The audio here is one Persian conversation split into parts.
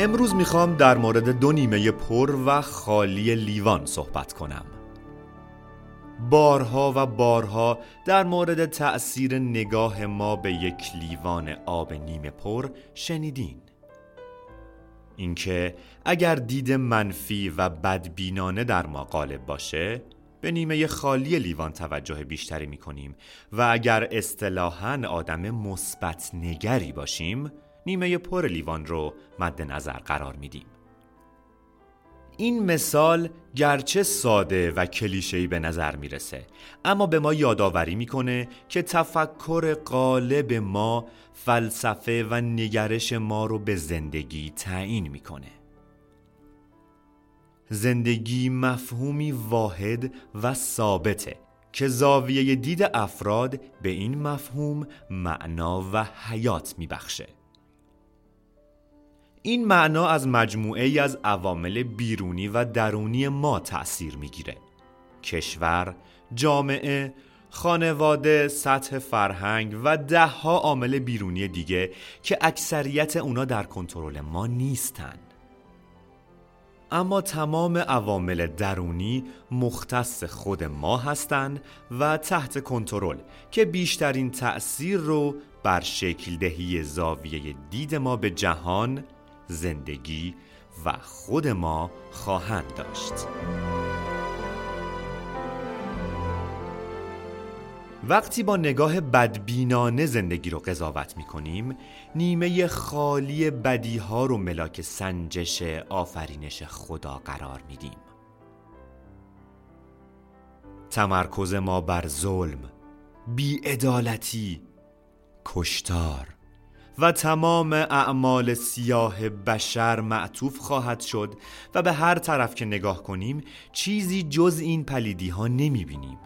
امروز می‌خوام در مورد دو نیمه پر و خالی لیوان صحبت کنم. بارها و بارها در مورد تأثیر نگاه ما به یک لیوان آب نیمه پر شنیدین. اینکه اگر دید منفی و بدبینانه در ما غالب باشه به نیمه خالی لیوان توجه بیشتری می کنیم و اگر اصطلاحاً آدم مثبت نگری باشیم نیمه پر لیوان رو مد نظر قرار میدیم. این مثال گرچه ساده و کلیشه‌ای به نظر می‌رسه اما به ما یادآوری می‌کنه که تفکر غالب ما فلسفه و نگرش ما رو به زندگی تعیین می‌کنه زندگی مفهومی واحد و ثابته که زاویه دید افراد به این مفهوم معنا و حیات میبخشه این معنا از مجموعه ای از عوامل بیرونی و درونی ما تأثیر می‌گیره. کشور، جامعه، خانواده، سطح فرهنگ و ده ها عامل بیرونی دیگه که اکثریت اونا در کنترل ما نیستن. اما تمام عوامل درونی مختص خود ما هستند و تحت کنترل که بیشترین تأثیر رو بر شکل دهی زاویه دید ما به جهان زندگی و خود ما خواهند داشت وقتی با نگاه بدبینانه زندگی رو قضاوت می کنیم نیمه خالی بدی ها رو ملاک سنجش آفرینش خدا قرار میدیم. تمرکز ما بر ظلم، بیعدالتی، کشتار، و تمام اعمال سیاه بشر معطوف خواهد شد و به هر طرف که نگاه کنیم چیزی جز این پلیدی ها نمی بینیم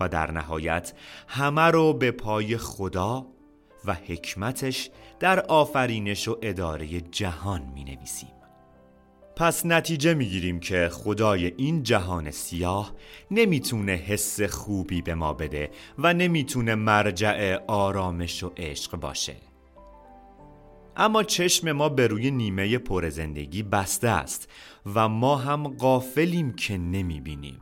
و در نهایت همه رو به پای خدا و حکمتش در آفرینش و اداره جهان می نویسیم. پس نتیجه می گیریم که خدای این جهان سیاه نمی‌تونه حس خوبی به ما بده و نمی‌تونه مرجع آرامش و عشق باشه اما چشم ما به روی نیمه پر زندگی بسته است و ما هم قافلیم که نمی بینیم.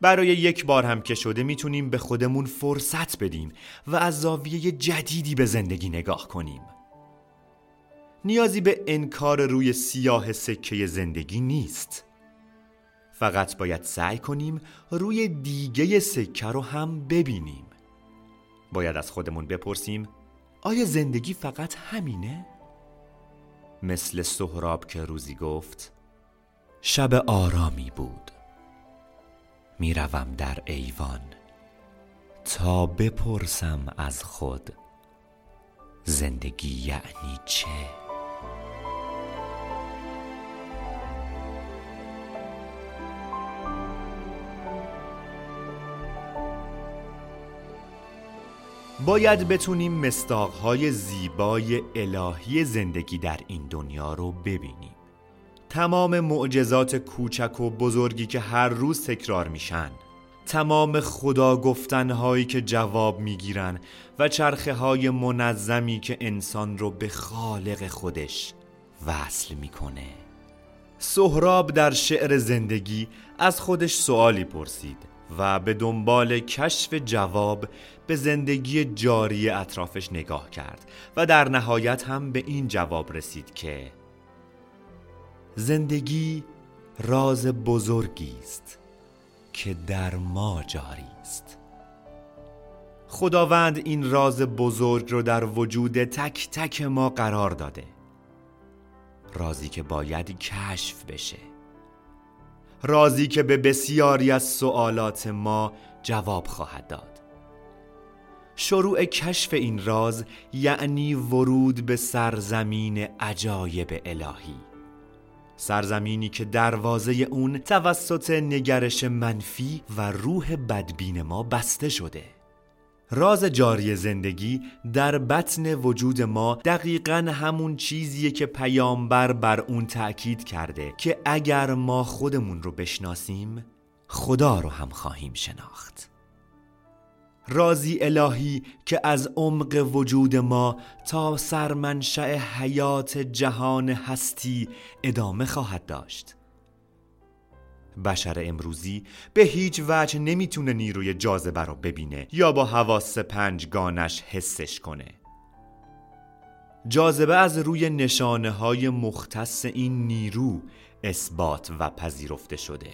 برای یک بار هم که شده می‌تونیم به خودمون فرصت بدیم و از زاویه جدیدی به زندگی نگاه کنیم. نیازی به انکار روی سیاه سکه زندگی نیست. فقط باید سعی کنیم روی دیگه سکه رو هم ببینیم. باید از خودمون بپرسیم آیا زندگی فقط همینه؟ مثل سهراب که روزی گفت شب آرامی بود می‌روم در ایوان تا بپرسم از خود زندگی یعنی چه؟ باید بتونیم مستاقهای زیبای الهی زندگی در این دنیا رو ببینیم. تمام معجزات کوچک و بزرگی که هر روز تکرار میشن تمام خدا گفتنهایی که جواب می‌گیرن و چرخه های منظمی که انسان رو به خالق خودش وصل می‌کنه. سهراب در شعر زندگی از خودش سوالی پرسید. و به دنبال کشف جواب به زندگی جاری اطرافش نگاه کرد و در نهایت هم به این جواب رسید که زندگی راز بزرگی است که در ما جاری است. خداوند این راز بزرگ رو در وجود تک تک ما قرار داده. رازی که باید کشف بشه. رازی که به بسیاری از سوالات ما جواب خواهد داد. شروع کشف این راز یعنی ورود به سرزمین عجایب الهی. سرزمینی که دروازه اون توسط نگرش منفی و روح بدبین ما بسته شده. راز جاری زندگی در بطن وجود ما دقیقا همون چیزیه که پیامبر بر اون تأکید کرده که اگر ما خودمون رو بشناسیم خدا رو هم خواهیم شناخت. رازی الهی که از عمق وجود ما تا سرمنشأ حیات جهان هستی ادامه خواهد داشت. بشر امروزی به هیچ وجه نمی‌تونه نیروی جاذبه رو ببینه یا با حواس پنجگانش حسش کنه. جاذبه از روی نشانه های مختص این نیرو اثبات و پذیرفته شده.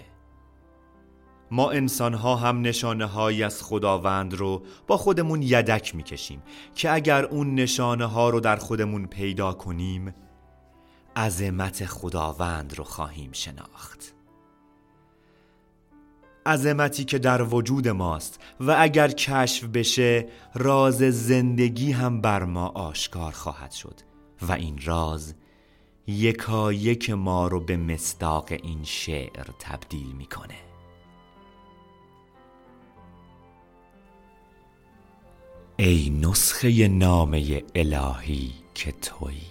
ما انسان ها هم نشانه های از خداوند رو با خودمون یدک می‌کشیم که اگر اون نشانه ها رو در خودمون پیدا کنیم عظمت خداوند رو خواهیم شناخت. عظمتی که در وجود ماست و اگر کشف بشه راز زندگی هم بر ما آشکار خواهد شد. و این راز یکا یک ما رو به مصداق این شعر تبدیل می‌کنه. ای نسخه نامه الهی که تویی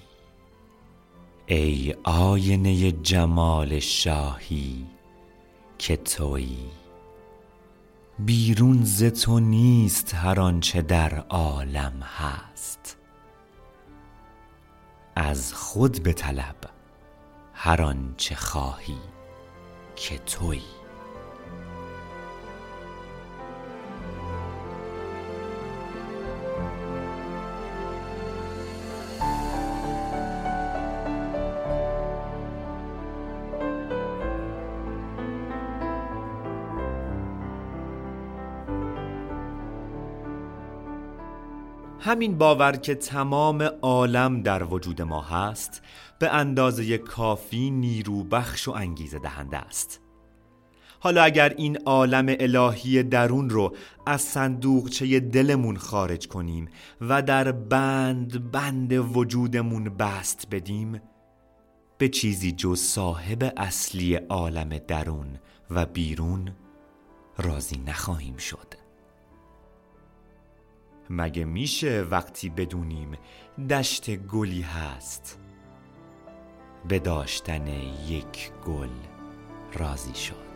ای آینه جمال شاهی که تویی بیرون ز تو نیست هر آنچه در عالم هست. از خود بطلب هر آنچه خواهی که تویی. همین باور که تمام عالم در وجود ما هست به اندازه کافی نیرو بخش و انگیزه دهنده است. حالا اگر این عالم الهی درون رو از صندوقچه دلمون خارج کنیم و در بند بند وجودمون بست بدیم به چیزی جز صاحب اصلی عالم درون و بیرون راضی نخواهیم شد. مگه میشه وقتی بدونیم دشت گلی هست؟ به داشتن یک گل راضی شد.